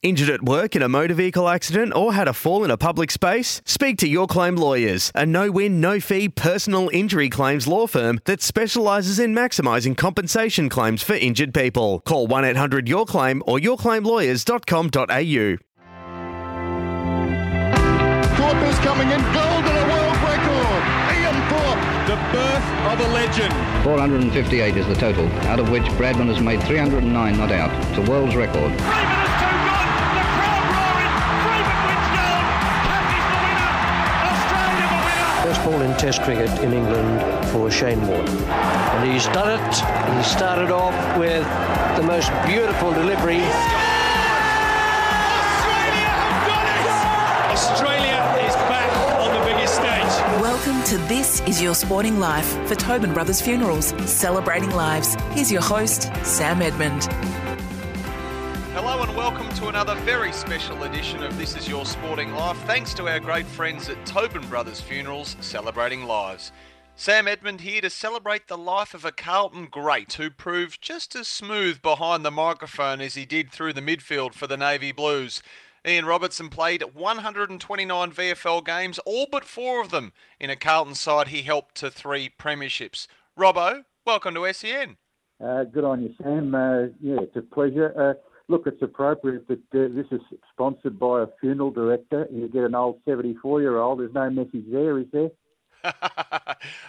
Injured at work in a motor vehicle accident or had a fall in a public space? Speak to Your Claim Lawyers, a no win, no fee personal injury claims law firm that specialises in maximising compensation claims for injured people. Call 1 800 Your Claim or yourclaimlawyers.com.au. Thorpe is coming in gold and a world record. Ian Thorpe. The birth of a legend. 458 is the total, out of which Bradman has made 309 not out. It's a world's record. Winner. In Test cricket in England for Shane Warne. And he's done it. He started off with the most beautiful delivery. Australia have done it. Australia is back on the biggest stage. Welcome to This Is Your Sporting Life for Tobin Brothers Funerals, celebrating lives. Here's your host, Sam Edmund. To another very special edition of This Is Your Sporting Life. Thanks to our great friends at Tobin Brothers Funerals, celebrating lives. Sam Edmund here to celebrate the life of a Carlton great who proved just as smooth behind the microphone as he did through the midfield for the Navy Blues. Ian Robertson played 129 VFL games, all but four of them in a Carlton side he helped to three premierships. Robbo, welcome to SEN. Uh, good on you, Sam. Uh, yeah, it's a pleasure. Uh, look, it's appropriate that uh, this is sponsored by a funeral director. You get an old 74 year old. There's no message there, is there?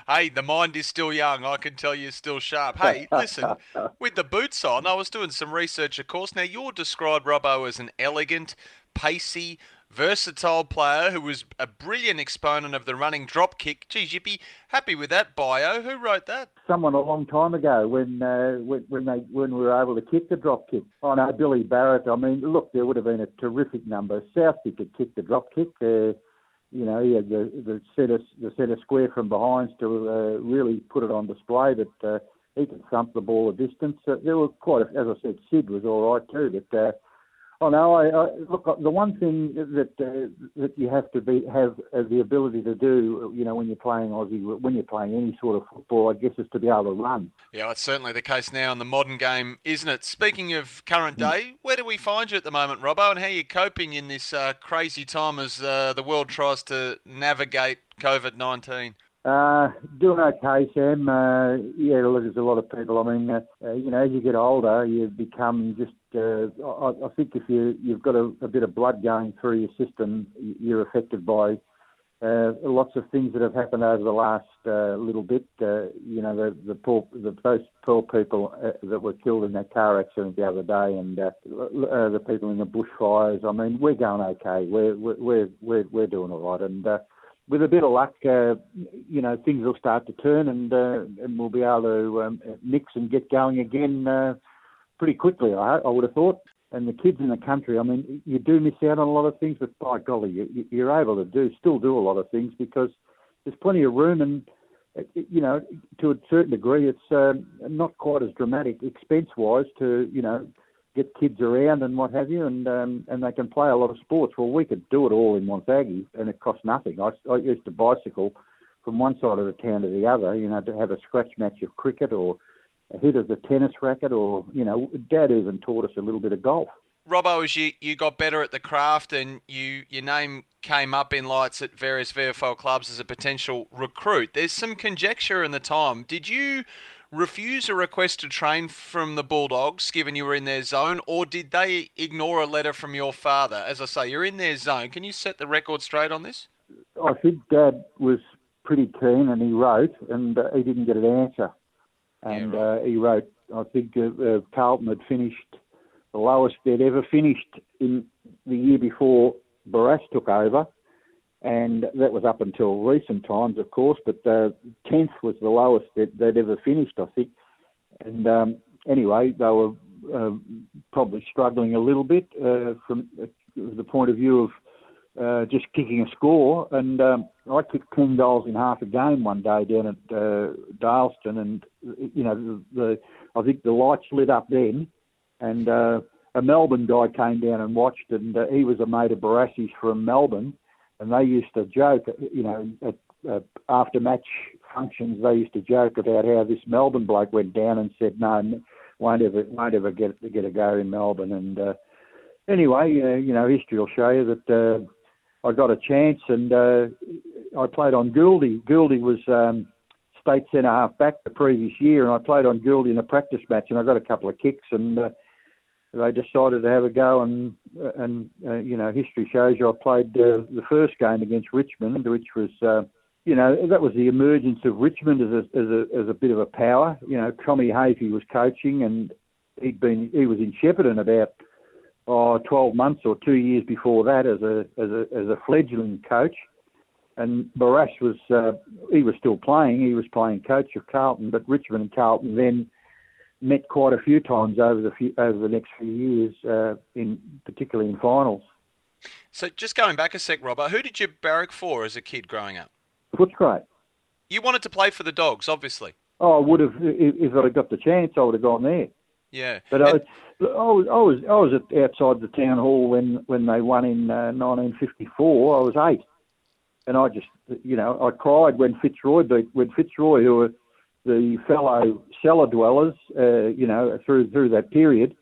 hey, the mind is still young. I can tell you're still sharp. Hey, listen, with the boots on, I was doing some research, of course. Now, you're described, Robbo, as an elegant, pacey, versatile player who was a brilliant exponent of the running drop kick. Geez, you'd be happy with that bio. Who wrote that? Someone a long time ago when uh, when when, they, when we were able to kick the drop kick. Oh no, Billy Barrot. I mean, look, there would have been a terrific number. Southie could kick the drop kick. Uh, you know, he had the the centre the centre square from behind to uh, really put it on display. But uh, he could thump the ball a distance. Uh, there were quite, a, as I said, Sid was all right too. But uh, Oh no! I, I, look, the one thing that uh, that you have to be have uh, the ability to do, you know, when you're playing Aussie, when you're playing any sort of football, I guess, is to be able to run. Yeah, it's certainly the case now in the modern game, isn't it? Speaking of current day, where do we find you at the moment, Robbo, and how are you coping in this uh, crazy time as uh, the world tries to navigate COVID nineteen? Uh, doing okay, Sam. Uh, yeah, look, there's a lot of people. I mean, uh, uh, you know, as you get older, you become just. Uh, I, I think if you you've got a, a bit of blood going through your system, you're affected by uh, lots of things that have happened over the last uh, little bit. Uh, you know, the the poor the those poor people uh, that were killed in that car accident the other day, and uh, the people in the bushfires. I mean, we're going okay. We're we're we're we're doing all right, and. With a bit of luck, you know, things will start to turn and, and we'll be able to um, mix and get going again pretty quickly, I, I would have thought. And the kids in the country, I mean, you do miss out on a lot of things, but by golly, you, you're able to do still do a lot of things because there's plenty of room and, you know, to a certain degree, it's um, not quite as dramatic expense-wise to, you know, get kids around and what have you, and um, and they can play a lot of sports. Well, we could do it all in Wonthaggi, and it costs nothing. I, I used to bicycle from one side of the town to the other, you know, to have a scratch match of cricket or a hit of the tennis racket, or you know, Dad even taught us a little bit of golf. Robbo, as you, you got better at the craft and you your name came up in lights at various VFL clubs as a potential recruit, there's some conjecture in the time. Did you refuse a request to train from the Bulldogs, given you were in their zone, or did they ignore a letter from your father? As I say, you're in their zone. Can you set the record straight on this? I think Dad was pretty keen, and he wrote, and uh, he didn't get an answer. And Yeah, right. uh, he wrote, I think uh, uh, Carlton had finished the lowest they'd ever finished in the year before Barras took over, and that was up until recent times, of course. But uh, tenth was the lowest that they'd ever finished, I think. And um, anyway, they were uh, probably struggling a little bit uh, from the point of view of uh, just kicking a score. And um, I kicked ten goals in half a game one day down at uh, Dalyston, and you know the, the I think the lights lit up then, and uh, a Melbourne guy came down and watched, and uh, he was a mate of Barassi's from Melbourne, and they used to joke, you know, at uh, after match functions, they used to joke about how this Melbourne bloke went down and said, "No, won't ever, won't ever get get a go in Melbourne." And uh, anyway, uh, you know, history will show you that uh, I got a chance, and uh, I played on Gouldy. Gouldy was um, state centre half back the previous year, and I played on Gouldy in a practice match, and I got a couple of kicks, and uh, they decided to have a go, and and uh, you know, history shows you I played uh, the first game against Richmond, which was. Uh, you know, that was the emergence of Richmond as a, as a, as a bit of a power. You know, Tommy Hafey was coaching and he'd been, he was in Shepparton about oh, 12 months or two years before that as a, as a, as a fledgling coach. And Barrass was, uh, he was still playing. He was playing coach of Carlton, but Richmond and Carlton then met quite a few times over the few, over the next few years, uh, in particularly in finals. So just going back a sec, Robert, who did you barrack for as a kid growing up? Footscray. You wanted to play for the Dogs, obviously. Oh, I would have if, if I'd got the chance. I would have gone there. Yeah, but I, I, was I was I was at, outside the town hall when when they won in uh, 1954. I was eight, and I just you know I cried when Fitzroy beat when Fitzroy, who were the fellow cellar dwellers, uh, you know, through through that period.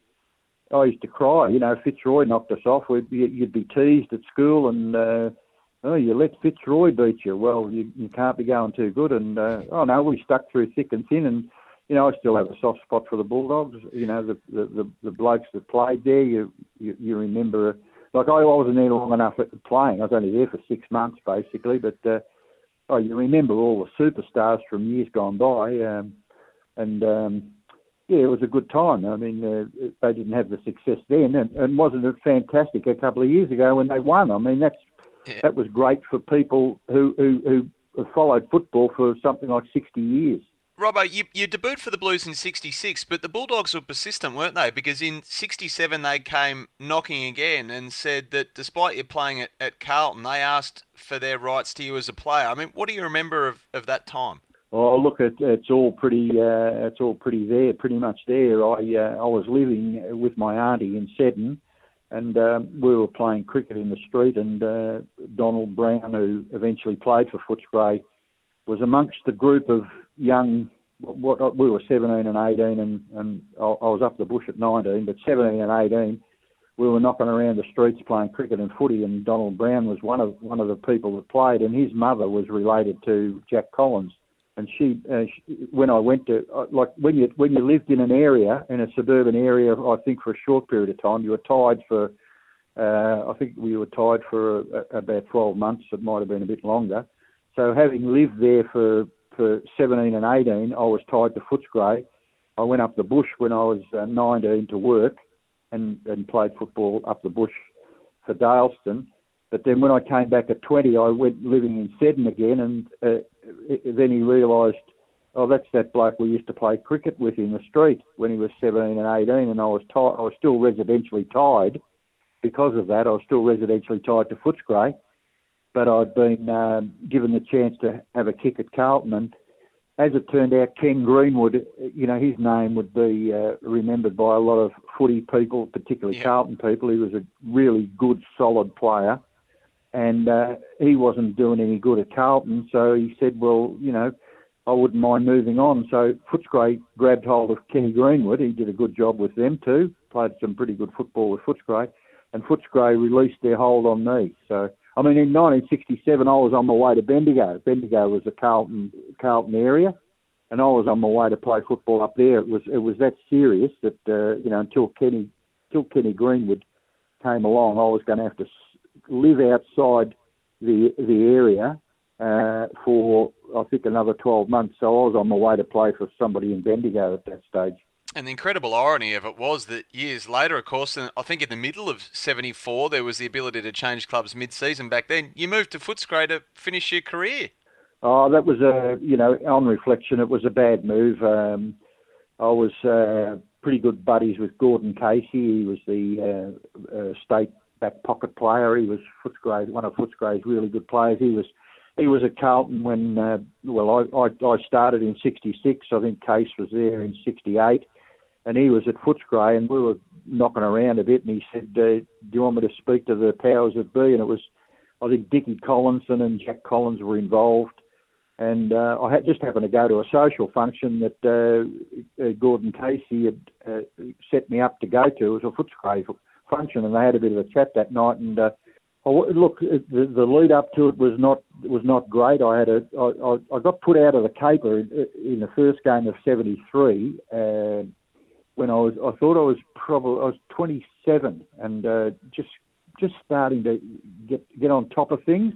I used to cry. You know, Fitzroy knocked us off. We'd, you'd be teased at school, and uh, oh, you let Fitzroy beat you. Well, you, you can't be going too good. And uh, oh no, we stuck through thick and thin. And you know, I still have a soft spot for the Bulldogs. You know, the the, the, the blokes that played there. You you, you remember. Like I wasn't there long enough at playing. I was only there for six months basically, but uh, oh, you remember all the superstars from years gone by. Um, and um, yeah, it was a good time. I mean, uh, they didn't have the success then, and, and wasn't it fantastic a couple of years ago when they won? I mean, that's yeah. that was great for people who, who, who followed football for something like 60 years. Robbo, you, you debuted for the Blues in 66, but the Bulldogs were persistent, weren't they? Because in 67 they came knocking again and said that despite you playing at, at Carlton, they asked for their rights to you as a player. I mean, what do you remember of, of that time? Oh, look, it, it's all pretty. Uh, it's all pretty there, pretty much there. I uh, I was living with my auntie in Seddon, and um, we were playing cricket in the street, and uh, Donald Brown, who eventually played for Footscray, was amongst the group of young. What we were 17 and 18, and, and I, I was up the bush at 19, but 17 and 18, we were knocking around the streets playing cricket and footy, and Donald Brown was one of one of the people that played, and his mother was related to Jack Collins and she, uh, she, when I went to uh, like when you when you lived in an area in a suburban area, I think for a short period of time, you were tied for. Uh, I think we were tied for a, about 12 months. It might have been a bit longer. So having lived there for for 17 and 18, I was tied to Footscray. I went up the bush when I was uh, 19 to work, and and played football up the bush for Dalyston. But then when I came back at 20, I went living in Seddon again, and uh, then he realised, oh, that's that bloke we used to play cricket with in the street when he was 17 and 18, and I was tied, I was still residentially tied because of that. I was still residentially tied to Footscray, but I'd been um, given the chance to have a kick at Carlton, and as it turned out, Ken Greenwood, you know, his name would be uh, remembered by a lot of footy people, particularly yeah. Carlton people. He was a really good, solid player and uh, he wasn't doing any good at Carlton. So he said, well, you know, I wouldn't mind moving on. So Footscray grabbed hold of Kenny Greenwood. He did a good job with them too. Played some pretty good football with Footscray, and Footscray released their hold on me. So I mean, in 1967, I was on my way to Bendigo. Bendigo was a Carlton Carlton area, and I was on my way to play football up there. It was it was that serious that uh, you know until Kenny until Kenny Greenwood came along, I was going to have to live outside the the area uh, for I think another 12 months. So I was on my way to play for somebody in Bendigo at that stage. And the incredible irony of it was that years later, of course, I think in the middle of 74, there was the ability to change clubs mid-season back then. You moved to Footscray to finish your career. Oh, that was a, you know, on reflection, it was a bad move. Um, I was uh, pretty good buddies with Gordon Casey. He was the uh, uh, state back pocket player. He was Footscray, one of Footscray's really good players. He was he was at Carlton when uh, well I, I I started in '66. I think Case was there in '68, and he was at Footscray, and we were knocking around a bit. And he said, uh, "Do you want me to speak to the powers that be?" And it was I think Dickie Collinson and Jack Collins were involved. And uh, I had just happened to go to a social function that uh, uh, Gordon Casey had uh, set me up to go to. It was a Footscray function, and they had a bit of a chat that night. And uh, look, the, lead up to it was not was not great. I had a I, I got put out of the caper in, in the first game of '73 uh, when I was I thought I was probably I was 27 and uh, just just starting to get get on top of things.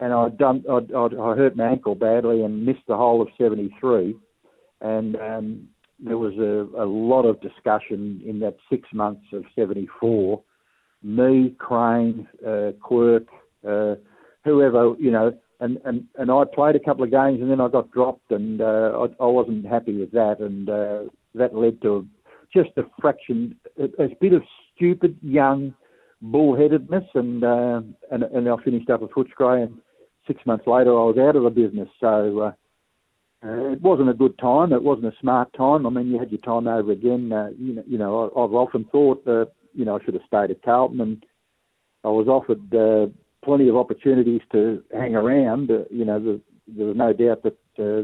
And I'd done I'd, I'd, I hurt my ankle badly and missed the whole of '73, and um, there was a, a lot of discussion in that six months of '74. Me, Crane, uh, Quirk, uh, whoever you know, and, and and I played a couple of games and then I got dropped and uh, I, I wasn't happy with that and uh, that led to just a fraction, a, a bit of stupid young bullheadedness, and uh, and and I finished up at Footscray, and six months later I was out of the business. So uh, uh, it wasn't a good time. It wasn't a smart time. I mean, you had your time over again. Uh, you know, you know, I, I've often thought that you know I should have stayed at Carlton, and I was offered uh, plenty of opportunities to hang around. Uh, you know, the, there was no doubt that uh,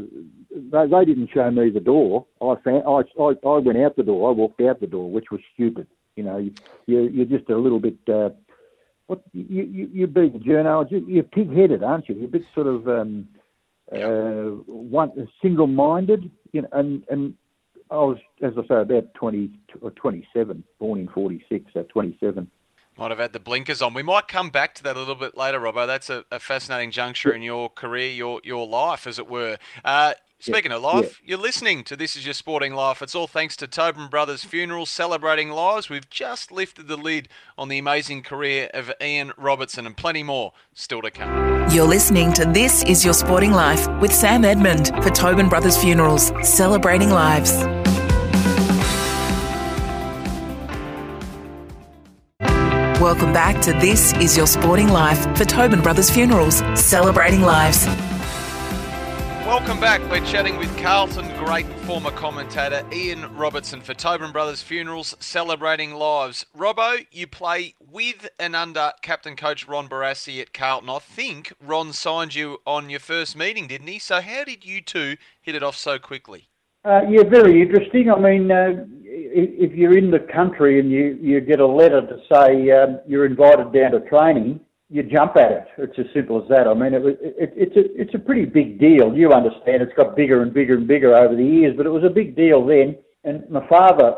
they, they didn't show me the door. I, found, I, I I went out the door. I walked out the door, which was stupid. You know, you, you, you're just a little bit. Uh, what you you you're being a journo, you're pig-headed, aren't you? You're a bit sort of um, uh, one single-minded. You know, and and I was, as I say, about 20 or 27, born in 46, so 27. Might have had the blinkers on. We might come back to that a little bit later, Robbo. That's a, a fascinating juncture in your career, your your life, as it were. Uh, Speaking yeah, of life, yeah. you're listening to This Is Your Sporting Life. It's all thanks to Tobin Brothers Funerals celebrating lives. We've just lifted the lid on the amazing career of Ian Robertson and plenty more still to come. You're listening to This Is Your Sporting Life with Sam Edmund for Tobin Brothers Funerals, celebrating lives. Welcome back to This Is Your Sporting Life for Tobin Brothers Funerals, celebrating lives. Welcome back. We're chatting with Carlton great former commentator Ian Robertson for Tobin Brothers Funerals, celebrating lives. Robbo, you play with and under captain coach Ron Barassi at Carlton. I think Ron signed you on your first meeting, didn't he? So how did you two hit it off so quickly? Uh, yeah, very interesting. I mean, uh, if you're in the country and you, you get a letter to say um, you're invited down to training, you jump at it. It's as simple as that. I mean, it, it, it's a it's a pretty big deal. You understand? It's got bigger and bigger and bigger over the years, but it was a big deal then. And my father,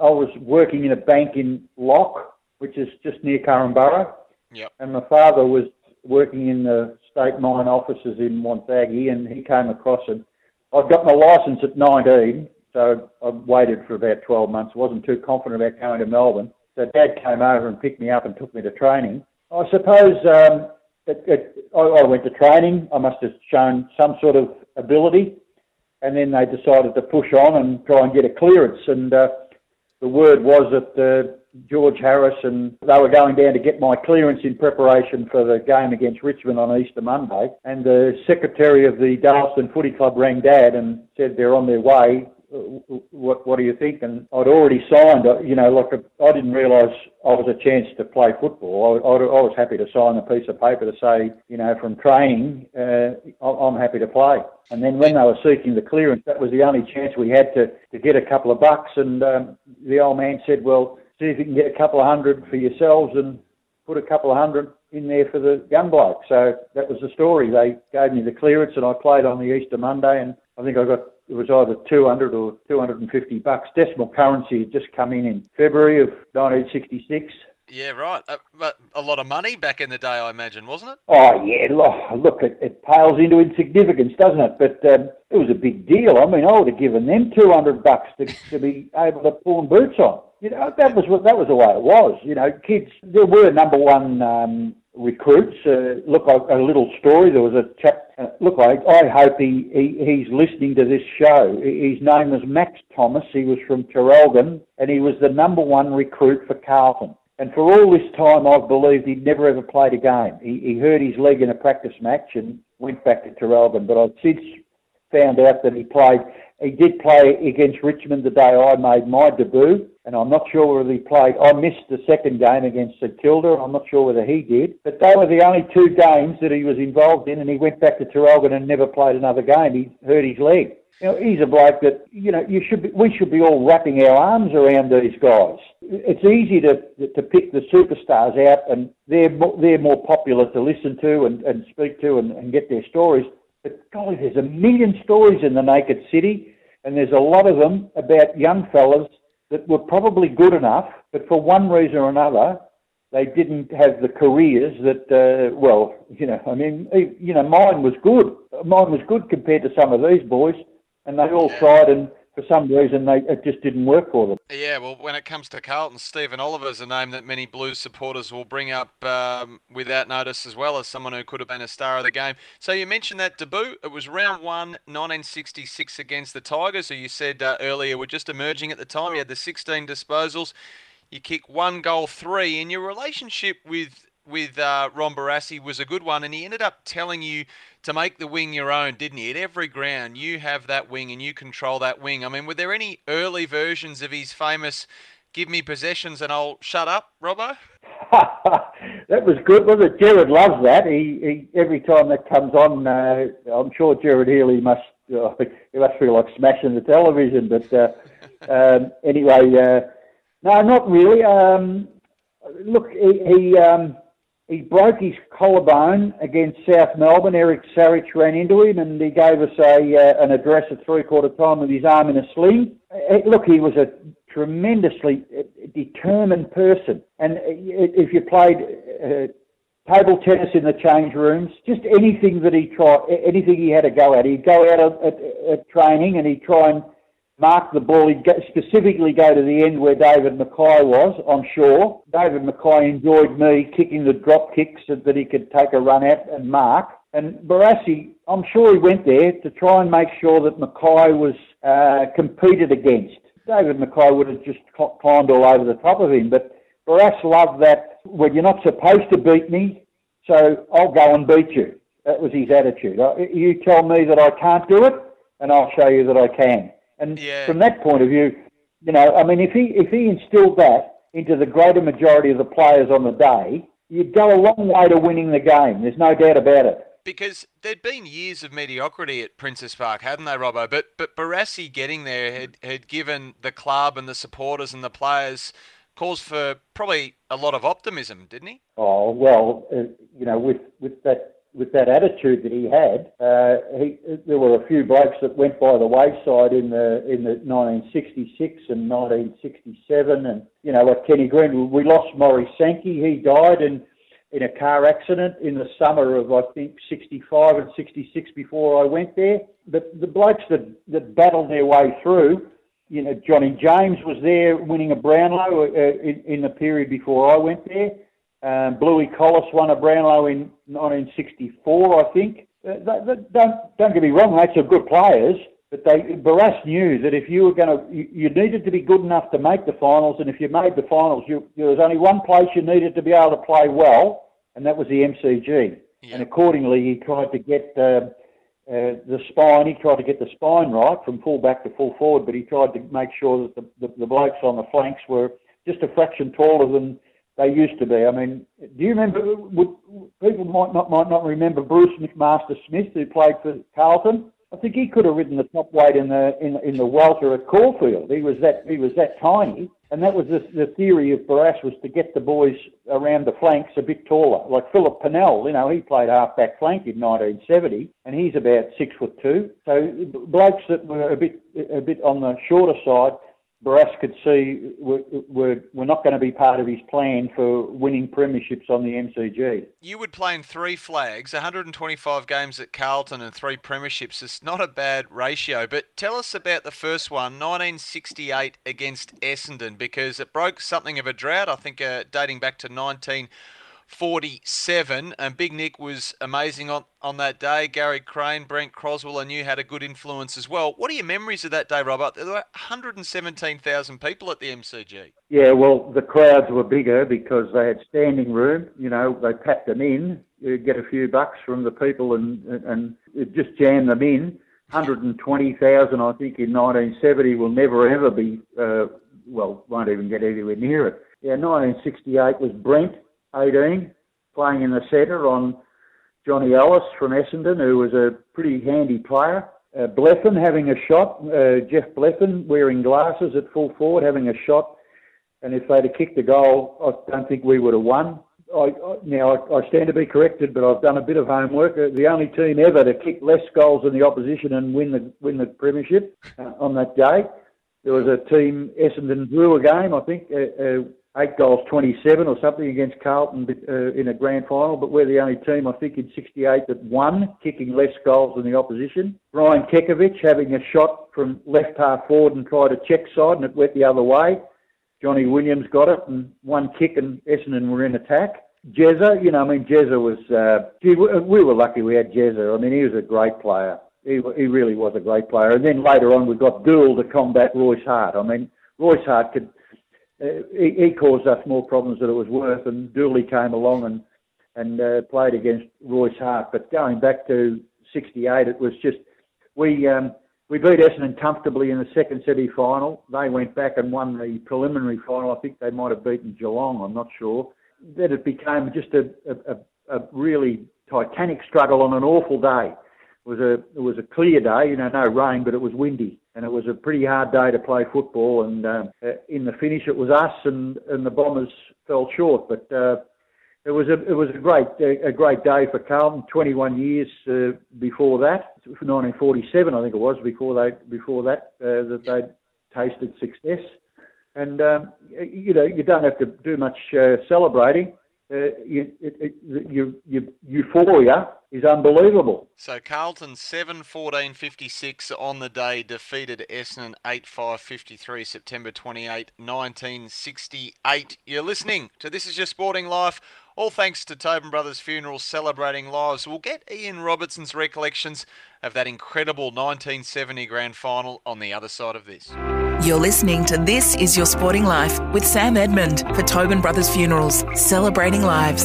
I was working in a bank in Loch, which is just near Korumburra. Yep. And my father was working in the state mine offices in Wonthaggi, and he came across and I got my license at 19, so I waited for about 12 months. wasn't too confident about going to Melbourne. So Dad came over and picked me up and took me to training. I suppose um, it, it, I, I, went to training. I must have shown some sort of ability, and then they decided to push on and try and get a clearance. And uh, the word was that uh, George Harris and they were going down to get my clearance in preparation for the game against Richmond on Easter Monday. And the secretary of the Dalyston Footy Club rang Dad and said they're on their way what what do you think? And I'd already signed, uh, you know, like I didn't realise I was a chance to play football. I, I, I, was happy to sign a piece of paper to say, you know, from training, uh, I'm happy to play. And then when they were seeking the clearance, that was the only chance we had to, to get a couple of bucks. And um, the old man said, well, see if you can get a couple of hundred for yourselves and put a couple of hundred in there for the gun bloke. So that was the story. They gave me the clearance and I played on the Easter Monday and I think I got it was either 200 or 250 bucks. Decimal currency had just come in in February of 1966. Yeah, right. Uh, but a lot of money back in the day, I imagine, wasn't it? Oh, yeah. Look, it, it pales into insignificance, doesn't it? But um, it was a big deal. I mean, I would have given them 200 bucks to, to be able to pawn boots on. You know, that was what that was the way it was. You know, kids. There were number one um, recruits. Uh, look, a, a little story. There was a chap Uh, look, I, I hope he, he, he's listening to this show. His name was Max Thomas. He was from Traralgon, and he was the number one recruit for Carlton. And for all this time, I've believed he'd never ever played a game. He, he hurt his leg in a practice match and went back to Traralgon. But I've since found out that he played. He did play against Richmond the day I made my debut, and I'm not sure whether he played. I missed the second game against St Kilda. I'm not sure whether he did, but they were the only two games that he was involved in, and he went back to Traralgon and never played another game. He hurt his leg. You know, he's a bloke that you know you should be, we should be all wrapping our arms around these guys. It's easy to to pick the superstars out, and they're more, they're more popular to listen to and, and speak to and, and get their stories. But golly, there's a million stories in the naked city, and there's a lot of them about young fellas that were probably good enough, but for one reason or another, they didn't have the careers that, uh, well, you know, I mean, you know, mine was good. Mine was good compared to some of these boys and they all tried, and for some reason they it just didn't work for them. Yeah, well, when it comes to Carlton, Stephen Oliver is a name that many Blues supporters will bring up um, without notice, as well as someone who could have been a star of the game. So you mentioned that debut. It was round one, 1966 against the Tigers, who you said uh, earlier were just emerging at the time. You had the 16 disposals. You kick one goal, three, and your relationship with with uh, Ron Barassi was a good one, and he ended up telling you to make the wing your own, didn't he? At every ground, you have that wing and you control that wing. I mean, were there any early versions of his famous "Give me possessions and I'll shut up," Robbo? that was good, wasn't it? Gerard loves that. He, he every time that comes on, uh, I'm sure Gerard Healy must uh, he must feel like smashing the television. But uh, um, anyway, uh, no, not really. Um, look, he. he um, he broke his collarbone against South Melbourne. Eric Sarich ran into him and he gave us a uh, an address at three quarter time with his arm in a sling. Uh, look, he was a tremendously uh, determined person. And uh, if you played uh, table tennis in the change rooms, just anything that he tried, anything he had to go at, he'd go out at, at, at training and he'd try and mark the ball. He'd specifically go to the end where David Mackay was, I'm sure. David Mackay enjoyed me kicking the drop kicks so that he could take a run at and mark. And Barassi, I'm sure he went there to try and make sure that Mackay was uh, competed against. David Mackay would have just climbed all over the top of him, but Barassi loved that, well, you're not supposed to beat me, so I'll go and beat you. That was his attitude. You tell me that I can't do it, and I'll show you that I can. And yeah. from that point of view, you know, I mean, if he if he instilled that into the greater majority of the players on the day, you'd go a long way to winning the game. There's no doubt about it. Because there'd been years of mediocrity at Princes Park, hadn't they, Robbo? But but Barassi getting there had, had given the club and the supporters and the players cause for probably a lot of optimism, didn't he? Oh well, uh, you know, with with that with that attitude that he had, uh, he, there were a few blokes that went by the wayside in the in the 1966 and 1967, and you know, like Kenny Green, we lost Maurice Sankey. He died in in a car accident in the summer of I think 65 and 66 before I went there. But the blokes that that battled their way through. You know, Johnny James was there winning a Brownlow uh, in, in the period before I went there. Um, Bluey Collis won a Brownlow in 1964, I think. Uh, don't don't get me wrong, they are good players, but they Barras knew that if you were going to, you, you, needed to be good enough to make the finals, and if you made the finals, you, there was only one place you needed to be able to play well, and that was the MCG. Yeah. And accordingly, he tried to get uh, uh, the spine. He tried to get the spine right from full back to full forward, but he tried to make sure that the, the, the blokes on the flanks were just a fraction taller than they used to be. I mean, do you remember? Would, people might not might not remember Bruce McMaster Smith, who played for Carlton. I think he could have ridden the top weight in the in, in the welter at Caulfield. He was that he was that tiny, and that was the, the theory of Barras was to get the boys around the flanks a bit taller. Like Philip Pinnell, you know, he played half back flank in 1970, and he's about six foot two. So blokes that were a bit a bit on the shorter side Barras could see were, were, not going to be part of his plan for winning premierships on the MCG. You would play in three flags, 125 games at Carlton and three premierships. It's not a bad ratio, but tell us about the first one, 1968 against Essendon, because it broke something of a drought, I think uh, dating back to 19- 47. And Big Nick was amazing on, on that day. Gary Crane, Brent Croswell, and you had a good influence as well. What are your memories of that day, Robert? There were 117,000 people at the MCG. Yeah, well, the crowds were bigger because they had standing room. You know, they packed them in, you get a few bucks from the people and, and just jam them in. 120,000, I think, in 1970 will never ever be, uh, well, won't even get anywhere near it. Yeah, 1968 was Brent, 18, playing in the centre on Johnny Ellis from Essendon, who was a pretty handy player. Uh, Blethyn having a shot, uh, Geoff Blethyn wearing glasses at full forward having a shot. And if they'd have kicked the goal, I don't think we would have won. I, I, now, I, I, stand to be corrected, but I've done a bit of homework. Uh, the only team ever to kick less goals than the opposition and win the win the premiership uh, on that day. There was a team Essendon drew a game, I think, uh, uh eight goals, 27 or something against Carlton uh, in a grand final, but we're the only team, I think, in 68 that won, kicking less goals than the opposition. Brian Kekovich having a shot from left half forward and tried a check side and it went the other way. Johnny Williams got it and one kick and Essendon were in attack. Jezza, you know, I mean, Jezza was, uh, gee, we were lucky we had Jezza. I mean, he was a great player. He, he really was a great player. And then later on, we got Doull to combat Royce Hart. I mean, Royce Hart could, he, he, caused us more problems than it was worth, and Dooley came along and and uh, played against Royce Hart. But going back to '68, it was just we um, we beat Essendon comfortably in the second semi-final. They went back and won the preliminary final. I think they might have beaten Geelong. I'm not sure. Then it became just a, a, a really titanic struggle on an awful day. Was a it was a clear day, you know, no rain, but it was windy, and it was a pretty hard day to play football. And uh, in the finish, it was us, and, and the Bombers fell short. But uh, it was a it was a great a, great day for Carlton. 21 years uh, before that, 1947, I think it was before they before that uh, that they tasted success. And um, you know you don't have to do much uh, celebrating. Uh, euphoria is unbelievable. So Carlton 7 14 56 on the day defeated Essendon 8 5 53 September 28 1968. You're listening to This Is Your Sporting Life. All thanks to Tobin Brothers Funeral celebrating lives. We'll get Ian Robertson's recollections of that incredible 1970 grand final on the other side of this. You're listening to This Is Your Sporting Life with Sam Edmund for Tobin Brothers Funerals, celebrating lives.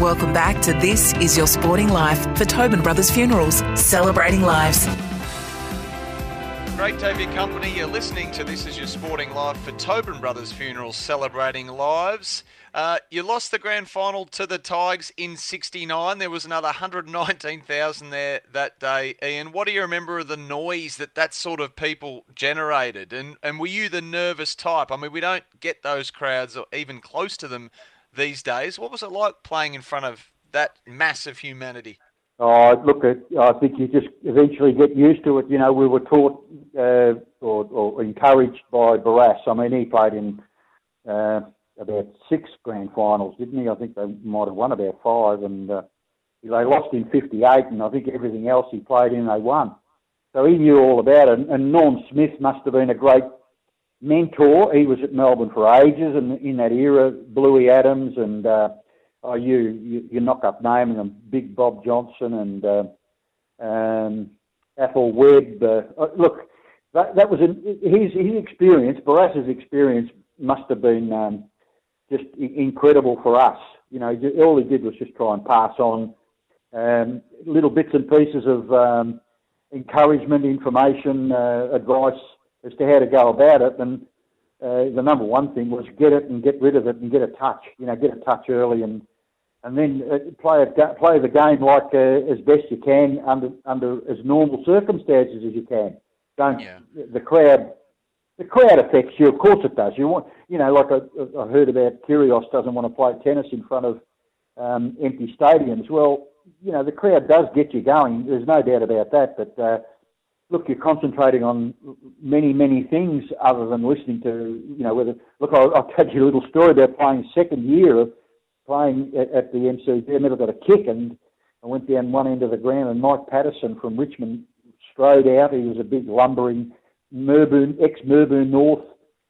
Welcome back to This Is Your Sporting Life for Tobin Brothers Funerals, celebrating lives. Great to have your company. You're listening to This Is Your Sporting Life for Tobin Brothers Funerals Celebrating Lives. Uh, you lost the grand final to the Tigers in 69. There was another 119,000 there that day. Ian, what do you remember of the noise that that sort of people generated? And, and were you the nervous type? I mean, we don't get those crowds or even close to them these days. What was it like playing in front of that mass of humanity? Oh, look, I think you just eventually get used to it. You know, we were taught uh, or, or, encouraged by Barrass. I mean, he played in uh, about six grand finals, didn't he? I think they might have won about five, and uh, they lost in '58, and I think everything else he played in, they won. So he knew all about it. And Norm Smith must have been a great mentor. He was at Melbourne for ages, and in that era, Bluey Adams and uh, oh, you, you, you knock up naming them, Big Bob Johnson and uh, um, Athol Webb. Uh, uh, look, that, that was an, his, his experience, Barrass's experience must have been um, just incredible for us. You know, all he did was just try and pass on um, little bits and pieces of um, encouragement, information, uh, advice as to how to go about it. And uh, the number one thing was get it and get rid of it and get a touch. You know, get a touch early and and then uh, play a, play the game like uh, as best you can under under as normal circumstances as you can. Don't yeah. the crowd the crowd affects you. Of course it does. You want you know like I, I heard about Kyrgios doesn't want to play tennis in front of um, empty stadiums. Well, you know the crowd does get you going. There's no doubt about that. But uh, look, you're concentrating on many many things other than listening to you know whether look. I'll, I'll tell you a little story about playing second year of playing at, at the MCG. I never got a kick, and I went down one end of the ground, and Mike Patterson from Richmond strode out. He was a big lumbering Merboon, ex-Merboon North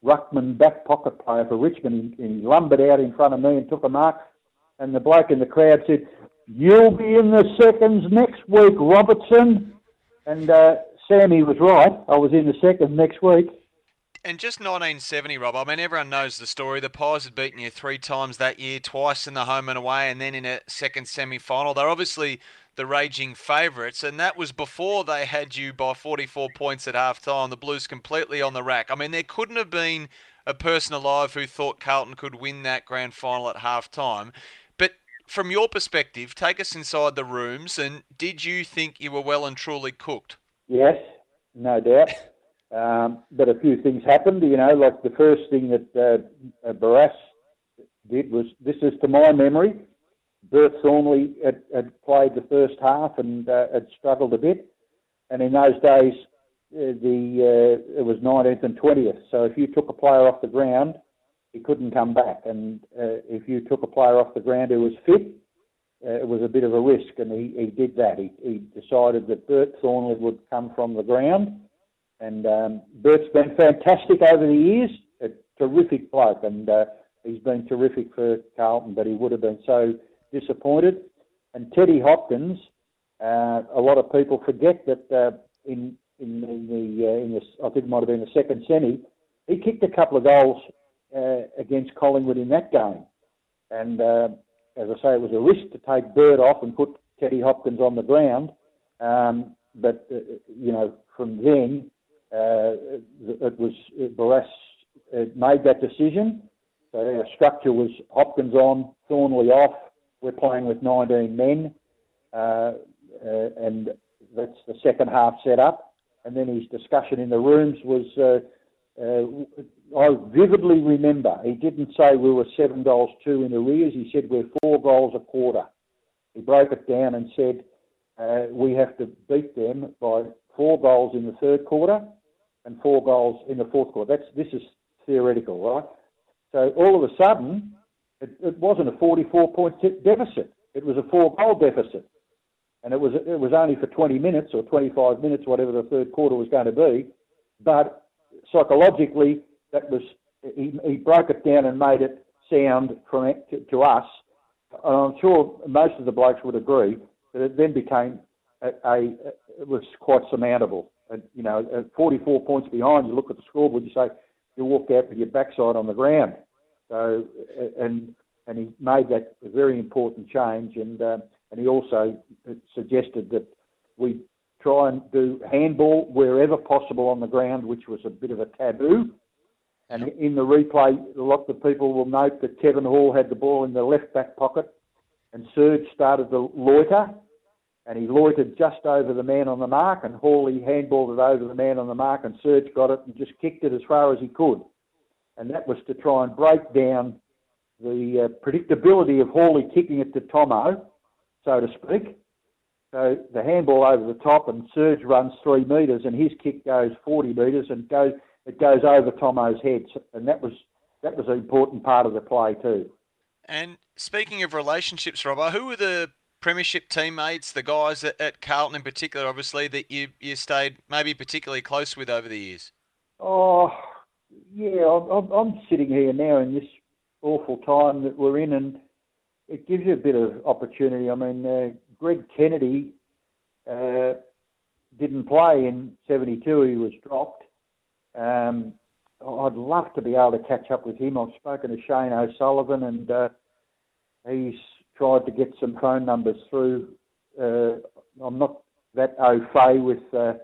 ruckman back pocket player for Richmond. And he lumbered out in front of me and took a mark. And the bloke in the crowd said, "You'll be in the seconds next week, Robertson." And uh, Sammy was right. I was in the second next week. And just 1970, Rob. I mean, everyone knows the story. The Pies had beaten you three times that year, twice in the home and away, and then in a second semi-final. They're obviously the raging favourites, and that was before they had you by 44 points at half time. The Blues completely on the rack. I mean, there couldn't have been a person alive who thought Carlton could win that grand final at half time. But from your perspective, take us inside the rooms, and did you think you were well and truly cooked? Yes, no doubt. Um, but a few things happened, you know, like the first thing that uh, Barrass did was, this is to my memory, Bert Thornley had, had played the first half and uh, had struggled a bit. And in those days, uh, the uh, it was 19th and 20th. So if you took a player off the ground, he couldn't come back. And uh, if you took a player off the ground who was fit, uh, it was a bit of a risk. And he, he did that. He, he decided that Bert Thornley would come from the ground and um, Bert's been fantastic over the years, a terrific bloke, and he's been terrific for Carlton, but he would have been so disappointed. And Teddy Hopkins, uh, a lot of people forget that uh, in in, in the uh, in the I think it might have been the second semi, he kicked a couple of goals uh, against Collingwood in that game, and uh, as I say, it was a risk to take Bert off and put Teddy Hopkins on the ground. Um, but you know, from then uh, it was Barrass made that decision. So our structure was Hopkins on, Thornley off. We're playing with 19 men, uh, uh, and that's the second half set up. And then his discussion in the rooms was, uh, uh, I vividly remember, he didn't say we were seven goals two in arrears. He said we're four goals a quarter. He broke it down and said uh, we have to beat them by four goals in the third quarter and four goals in the fourth quarter. That's this is theoretical, right? So all of a sudden, it, it wasn't a 44 point deficit. It was a four goal deficit, and it was it was only for 20 minutes or 25 minutes, whatever the third quarter was going to be. But psychologically, that was he, he broke it down and made it sound from to, to us. And I'm sure most of the blokes would agree that it then became a, a it was quite surmountable you know, at 44 points behind, you look at the scoreboard, you say, you walk out with your backside on the ground. So, and and he made that a very important change, and uh, and he also suggested that we try and do handball wherever possible on the ground, which was a bit of a taboo. And in the replay, a lot of people will note that Kevin Hall had the ball in the left back pocket, and Serge started to loiter, and he loitered just over the man on the mark, and Hawley handballed it over the man on the mark, and Serge got it and just kicked it as far as he could. And that was to try and break down the uh, predictability of Hawley kicking it to Tomo, so to speak. So the handball over the top, and Serge runs three metres, and his kick goes 40 metres, and goes it goes over Tomo's head, and that was that was an important part of the play too. And speaking of relationships, Robbo, who were the premiership teammates, the guys at, at, Carlton in particular, obviously, that you, you stayed maybe particularly close with over the years? Oh, yeah, I'm, I'm sitting here now in this awful time that we're in, and it gives you a bit of opportunity. I mean, uh, Greg Kennedy uh, didn't play in 72, he was dropped. Um, I'd love to be able to catch up with him. I've spoken to Shane O'Sullivan, and uh, he's tried to get some phone numbers through. Uh, I'm not that au fait with uh,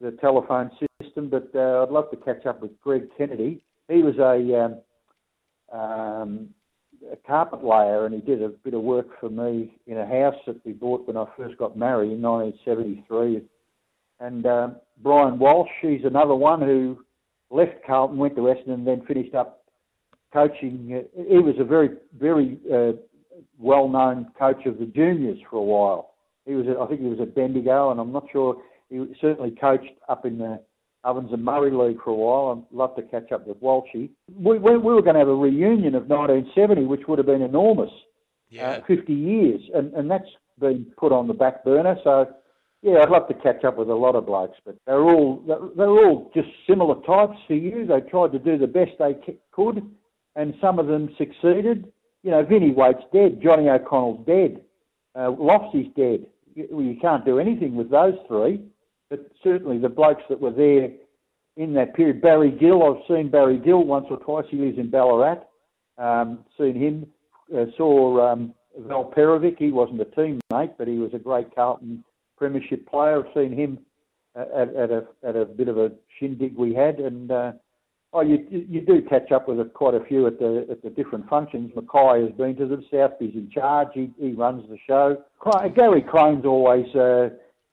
the telephone system, but uh, I'd love to catch up with Greg Kennedy. He was a, um, um, a carpet layer and he did a bit of work for me in a house that we bought when I first got married in 1973. And um, Brian Walsh, he's another one who left Carlton, went to Essendon, and then finished up coaching. He was a very, very uh, well-known coach of the juniors for a while. He was, I think, he was at Bendigo, and I'm not sure. He certainly coached up in the Ovens and Murray League for a while. I'd love to catch up with Walshy. We, we, we were going to have a reunion of 1970, which would have been enormous. Yeah. Uh, 50 years, and, and that's been put on the back burner. So yeah, I'd love to catch up with a lot of blokes, but they're all they're all just similar types to you. They tried to do the best they could, and some of them succeeded. You know, Vinnie Waite's dead, Johnny O'Connell's dead, uh, Lofty's dead. You, you can't do anything with those three, but certainly the blokes that were there in that period. Barry Gill, I've seen Barry Gill once or twice. He lives in Ballarat. Um, seen him. Uh, saw um, Val Perovic. He wasn't a teammate, but he was a great Carlton Premiership player. I've seen him at, at, a at a bit of a shindig we had, and uh, oh, you you do catch up with quite a few at the at the different functions. Mackay has been to them. Southby's in charge. He he runs the show. Gary Crane's always uh,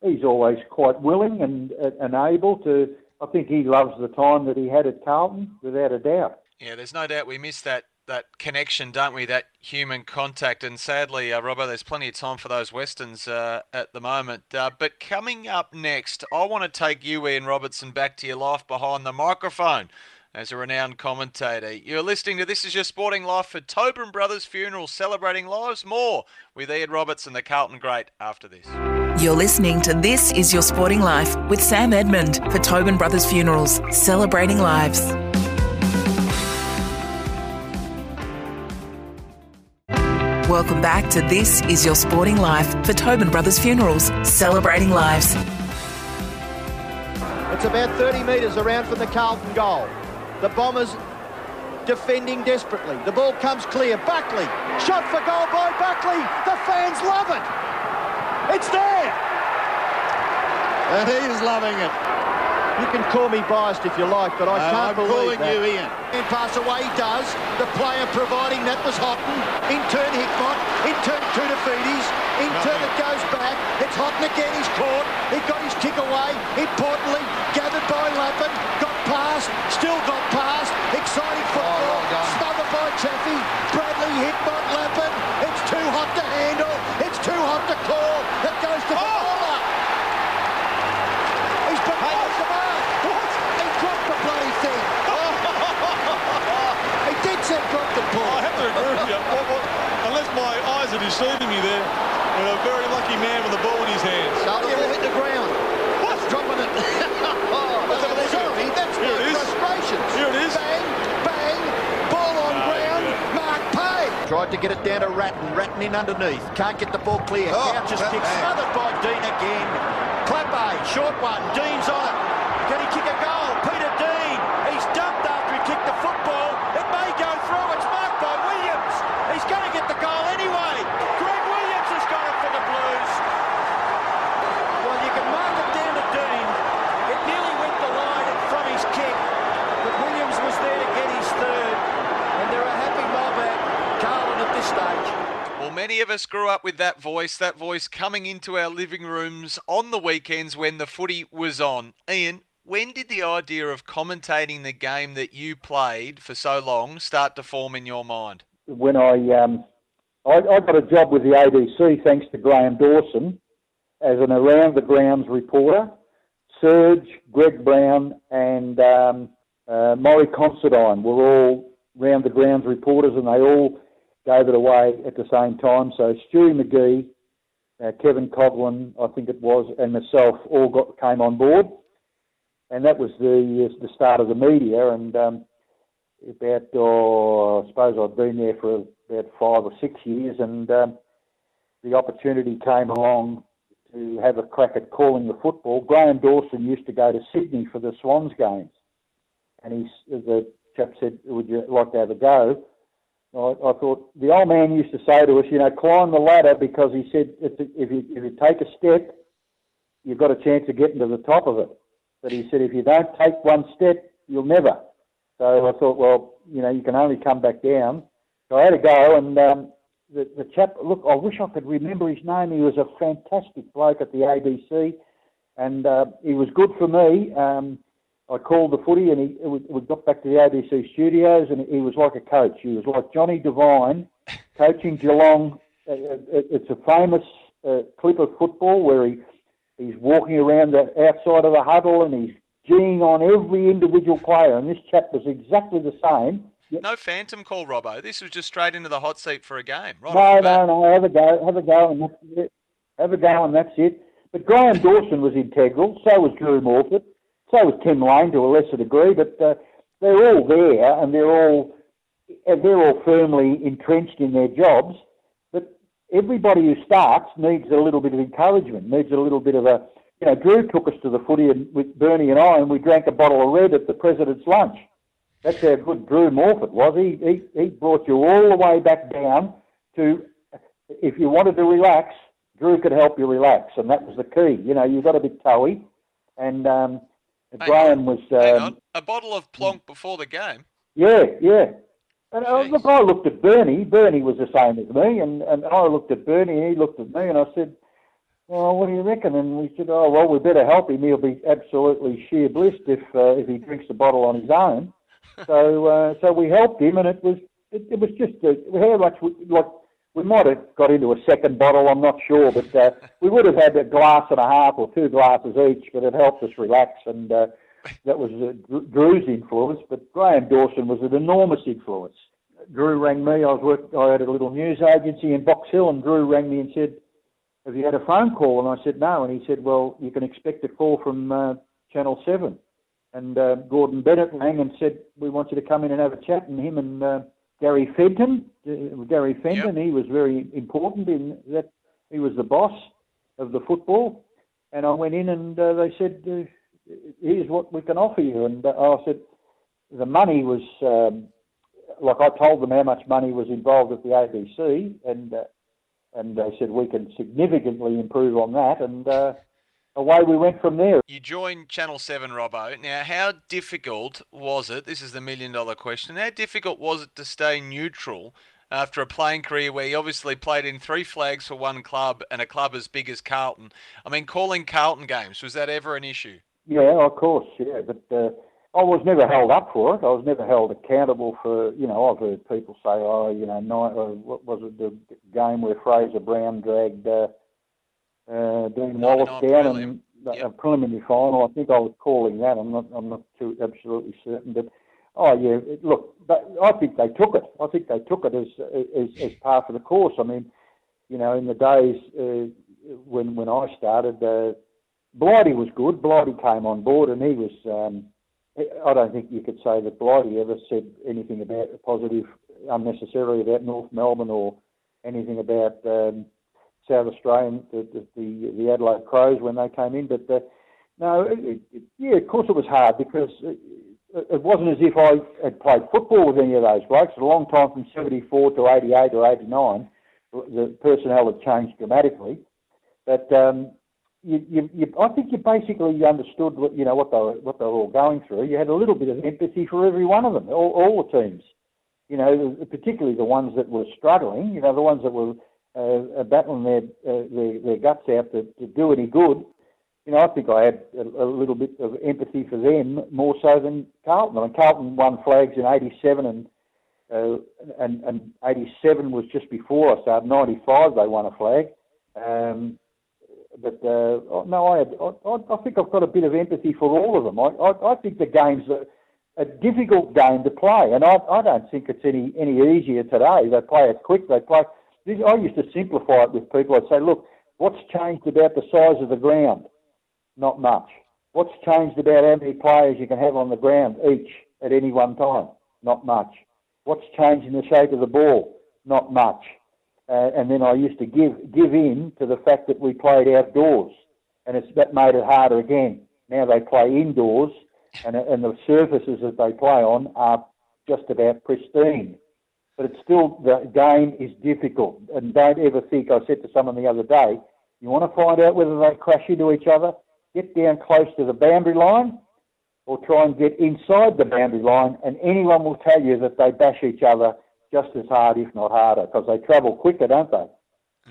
he's always quite willing and and able to. I think he loves the time that he had at Carlton, without a doubt. Yeah, there's no doubt we missed that that connection, don't we? That human contact. And sadly, uh, Robbo, there's plenty of time for those westerns uh, at the moment. Uh, but coming up next, I want to take you, Ian Robertson, back to your life behind the microphone as a renowned commentator. You're listening to This Is Your Sporting Life for Tobin Brothers Funeral, celebrating lives more with Ian Robertson, the Carlton great, after this. You're listening to This Is Your Sporting Life with Sam Edmund for Tobin Brothers Funerals, celebrating lives. Welcome back to This Is Your Sporting Life for Tobin Brothers Funerals, celebrating lives. It's about 30 metres around from the Carlton goal. The Bombers defending desperately. The ball comes clear. Buckley, shot for goal by Buckley. The fans love it. It's there. And he's loving it. You can call me biased if you like, but I uh, can't I'm believe calling that. you Ian. And pass away he does. The player providing that was Houghton. In turn Hickmott. In turn Tudafidis. In turn it goes back. It's Houghton again. He's caught. He got his kick away. Importantly, gathered by Lappin. Got past. Still got past. Exciting oh, football. Oh, Smothered by Chaffee. Bradley hit by Lappin. It's too hot to handle. It's too hot to call. It goes to Fowler. Oh! He's been hey. the mark. What? He dropped the bloody thing. he did say drop the ball. I have to agree with you. Unless my eyes are deceiving me there, and a very lucky man with the ball in his hands. No, the ball hit the ground. What's dropping it? oh, sorry, that's Here it is. Here it is. Bang, bang, ball on ground. Mark Pay. Tried to get it down to Ratten. Ratten in underneath. Can't get the ball clear. Oh, Couches that kick man. smothered by Dean again. Clappe, short one. Dean's on it. Can he kick a goal? Peter Dean. He's dumped after he kicked the football. It may go through. It's marked by Williams. He's going to get the goal anyway. Greg Williams has got it for the Blues. Well, you can mark it down to Dean. It nearly went the line from his kick, but Williams was there to get his third. And they're a happy mob at Carlton at this stage. Well, many of us grew up with that voice, that voice coming into our living rooms on the weekends when the footy was on. Ian, when did the idea of commentating the game that you played for so long start to form in your mind? when I, um, I I got a job with the ABC thanks to Graham Dawson as an around the grounds reporter. Serge, Greg Brown, and um, uh, Considine were all round the grounds reporters, and they all gave it away at the same time. So Stewie McGee, uh, Kevin Coughlin, I think it was, and myself all got came on board, and that was the the start of the media. And um, about, oh, I suppose I'd been there for about five or six years, and um, the opportunity came along to have a crack at calling the football. Graham Dawson used to go to Sydney for the Swans games, and he the chap said, "Would you like to have a go?" I, I thought the old man used to say to us, you know, climb the ladder because he said a, if you if you take a step, you've got a chance of getting to the top of it. But he said if you don't take one step, you'll never. So I thought, well, you know, you can only come back down. So I had a go, and um, the, the chap, look, I wish I could remember his name. He was a fantastic bloke at the ABC, and uh, he was good for me. Um, I called the footy, and he, we, got back to the ABC studios, and he was like a coach. He was like Johnny Devine coaching Geelong. Uh, It's a famous uh, clip of football where he he's walking around the outside of the huddle, and he's geeing on every individual player. And this chap was exactly the same. No phantom call, Robbo. This was just straight into the hot seat for a game. Right no, off the bat. no, no. Have a go. Have a go, and that's it. Have a go, and that's it. But Graham Dawson was integral. So was Drew Morphett. So was Tim Lane to a lesser degree. But uh, they're all there, and they're all they're all firmly entrenched in their jobs. But everybody who starts needs a little bit of encouragement, needs a little bit of a you know, Drew took us to the footy and, with Bernie and I, and we drank a bottle of red at the president's lunch. That's how good Drew Morphett was. He, he, he brought you all the way back down to, if you wanted to relax, Drew could help you relax, and that was the key. You know, you got a bit toey, and um, Graham was. Um, a bottle of Plonk before the game. Yeah, yeah. And uh, look, I looked at Bernie. Bernie was the same as me, and, and I looked at Bernie, and he looked at me, and I said, well, what do you reckon? And we said, oh, well, we better help him. He'll be absolutely sheer blissed if uh, if he drinks the bottle on his own. so uh, so we helped him, and it was it, it was just a, how much we, like we might have got into a second bottle. I'm not sure, but uh, we would have had a glass and a half or two glasses each. But it helped us relax, and uh, that was uh, Drew's influence. But Graham Dawson was an enormous influence. Drew rang me. I was work, I had a little news agency in Box Hill, and Drew rang me and said have you had a phone call? And I said, no. And he said, well, you can expect a call from uh, Channel 7. And uh, Gordon Bennett rang and said, we want you to come in and have a chat. And him and uh, Gary Fenton, uh, Gary Fenton, yep. he was very important in that. He was the boss of the football. And I went in and uh, they said, uh, here's what we can offer you. And I said, the money was, um, like I told them how much money was involved at the ABC. And and they said we can significantly improve on that, and uh, away we went from there. You joined Channel 7, Robbo. Now, how difficult was it? This is the million dollar question. How difficult was it to stay neutral after a playing career where you obviously played in three flags for one club and a club as big as Carlton? I mean, calling Carlton games, was that ever an issue? Yeah, of course, yeah. But uh, I was never held up for it. I was never held accountable for, you know, I've heard people say, oh, you know, night, uh, what was it, the game where Fraser Brown dragged uh, uh, Dean Wallace down and yep. a preliminary final. I think I was calling that. I'm not, I'm not too absolutely certain, but oh yeah, look, I think they took it. I think they took it as as, as part of the course. I mean, you know, in the days uh, when when I started, uh, Blighty was good. Blighty came on board, and he was. Um, I don't think you could say that Blighty ever said anything about positive unnecessarily about North Melbourne or anything about um, South Australian, the, the, the Adelaide Crows when they came in. But uh, no, it, it, yeah, of course it was hard because it, it, wasn't as if I had played football with any of those blokes. A long time from 74 to 88 or 89, the personnel had changed dramatically. But um, you, you, you, I think you basically understood what you know what they were, what they were all going through. You had a little bit of empathy for every one of them, all, all the teams. You know, particularly the ones that were struggling. You know, the ones that were uh, battling their, uh, their their guts out to, to do any good. You know, I think I had a, a, little bit of empathy for them more so than Carlton. I mean, Carlton won flags in '87 and. Uh, and, and 87 was just before I started. 95 they won a flag. Um, but uh, no, I, I, I think I've got a bit of empathy for all of them. I, I, I think the game's a, a difficult game to play, and I, I don't think it's any any easier today. They play it quick. They play. I used to simplify it with people. I'd say, look, what's changed about the size of the ground? Not much. What's changed about how many players you can have on the ground each at any one time? Not much. What's changed in the shape of the ball? Not much. Uh, and then I used to give give in to the fact that we played outdoors, and it's that made it harder again. Now they play indoors, and and the surfaces that they play on are just about pristine. But it's still the game is difficult, and don't ever think. I said to someone the other day, you want to find out whether they crash into each other. Get down close to the boundary line, or try and get inside the boundary line, and anyone will tell you that they bash each other just as hard, if not harder, because they travel quicker, don't they?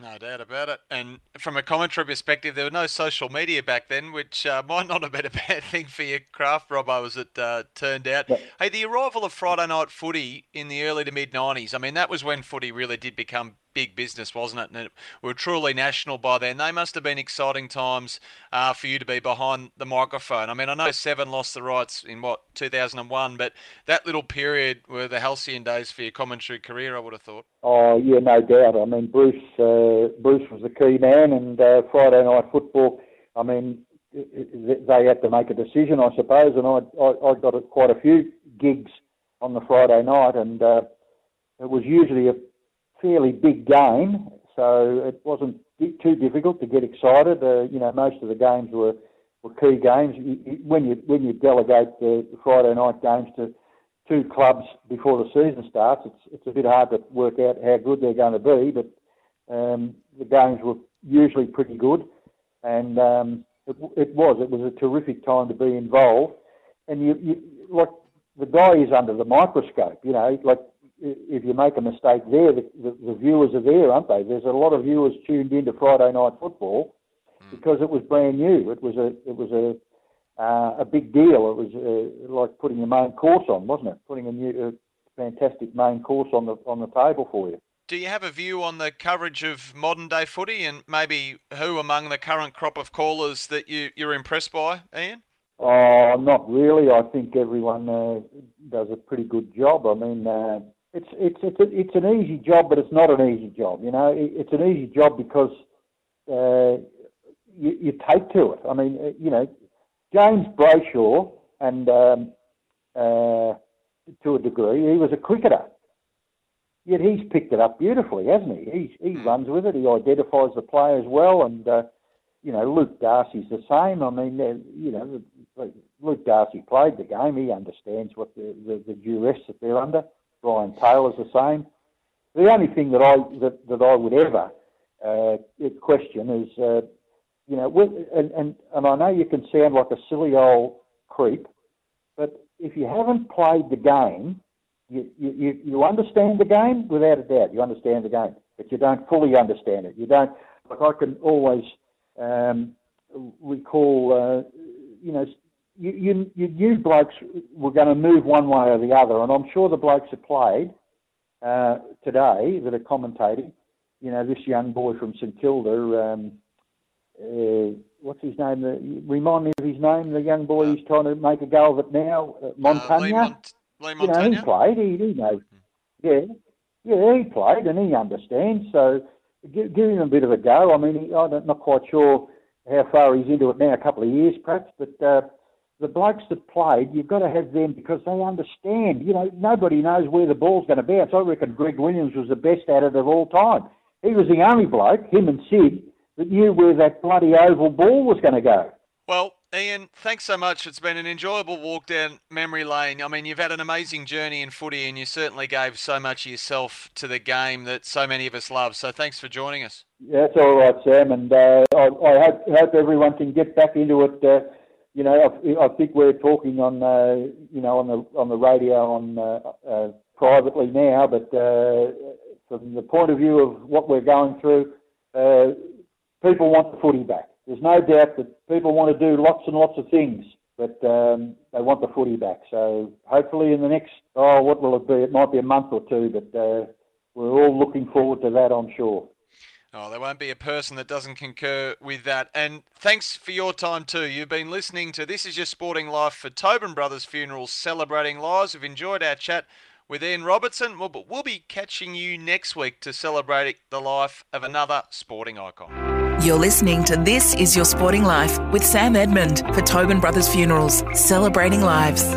No doubt about it. And from a commentary perspective, there were no social media back then, which uh, might not have been a bad thing for your craft, Robbo, as it uh, turned out. Yeah. Hey, the arrival of Friday night footy in the early to mid 90s, I mean, that was when footy really did become big business, wasn't it? And it, we were truly national by then. They must have been exciting times uh, for you to be behind the microphone. I mean, I know Seven lost the rights in what 2001, but that little period were the halcyon days for your commentary career. I would have thought. Oh yeah, no doubt. I mean, Bruce uh, Bruce was the key man, and uh, Friday night football. I mean, they had to make a decision, I suppose, and I, I, I got quite a few gigs on the Friday night, and uh, it was usually a fairly big game, so it wasn't too difficult to get excited. Uh, you know, most of the games were, were key games. When you when you delegate the Friday night games to two clubs before the season starts, it's it's a bit hard to work out how good they're going to be. But um, the games were usually pretty good, and um, it, it, was it was a terrific time to be involved. And you, you like the guy is under the microscope. You know, like if you make a mistake there, the, the, the, viewers are there, aren't they? There's a lot of viewers tuned into Friday night football mm. because it was brand new. It was a it was a uh, a big deal. It was uh, like putting a main course on, wasn't it? Putting a new, a fantastic main course on the on the table for you. Do you have a view on the coverage of modern day footy, and maybe who among the current crop of callers that you you're impressed by, Ian? Oh, not really. I think everyone uh, does a pretty good job. I mean, uh, it's it's it's a, it's an easy job, but it's not an easy job. You know, it's an easy job because uh, you, you take to it. I mean, uh, you know, James Brayshaw, and um, uh, to a degree, he was a cricketer. Yet he's picked it up beautifully, hasn't he? He's, he hmm. runs with it. He identifies the players well, and uh, you know, Luke Darcy's the same. I mean, uh, you know, Luke Darcy played the game. He understands what the, the, the duress that they're under. Brian Taylor's the same. The only thing that I that, that I would ever uh, question is uh, you know, and, and, and I know you can sound like a silly old creep, but if you haven't played the game, you, you, you understand the game without a doubt. You understand the game, but you don't fully understand it. You don't, like I can always um, recall, uh, you know, you, you, you knew blokes were going to move one way or the other, and I'm sure the blokes have played uh, today that are commentating, you know, this young boy from St Kilda, um, uh, what's his name? Uh, remind me of his name. The young boy who's trying to make a go of it now, uh, Montagna. Leigh, Mont- Leigh You know, he played. He, he knows. Yeah, yeah, he played and he understands. So give, give him a bit of a go. I mean, he, I'm not quite sure how far he's into it now. A couple of years, perhaps, but. The blokes that played, you've got to have them because they understand. You know, nobody knows where the ball's going to bounce. I reckon Greg Williams was the best at it of all time. He was the only bloke, him and Sid, that knew where that bloody oval ball was going to go. Well, Ian, thanks so much. It's been an enjoyable walk down memory lane. I mean, you've had an amazing journey in footy, and you certainly gave so much of yourself to the game that so many of us love. So thanks for joining us. Yeah, that's all right, Sam. And uh, I, I hope, hope, everyone can get back into it. Uh, you know, I, I, think we're talking on, uh, you know, on the on the radio on uh, uh, privately now, but uh, from the point of view of what we're going through uh, people want the footy back. There's no doubt that people want to do lots and lots of things, but um, they want the footy back. So hopefully in the next, oh, what will it be? It might be a month or two, but uh, we're all looking forward to that, I'm sure. Oh, there won't be a person that doesn't concur with that. And thanks for your time too. You've been listening to This Is Your Sporting Life for Tobin Brothers Funerals Celebrating Lives. We've enjoyed our chat with Ian Robertson. We'll, we'll be catching you next week to celebrate the life of another sporting icon. You're listening to This Is Your Sporting Life with Sam Edmund for Tobin Brothers Funerals, celebrating lives.